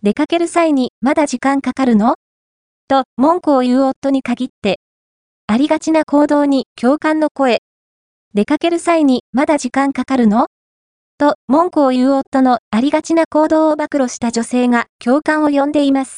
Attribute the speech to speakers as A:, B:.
A: 出かける際にまだ時間かかるの？と文句を言う夫に限って、ありがちな行動に共感の声。出かける際にまだ時間かかるの？と文句を言う夫のありがちな行動を暴露した女性が共感を呼んでいます。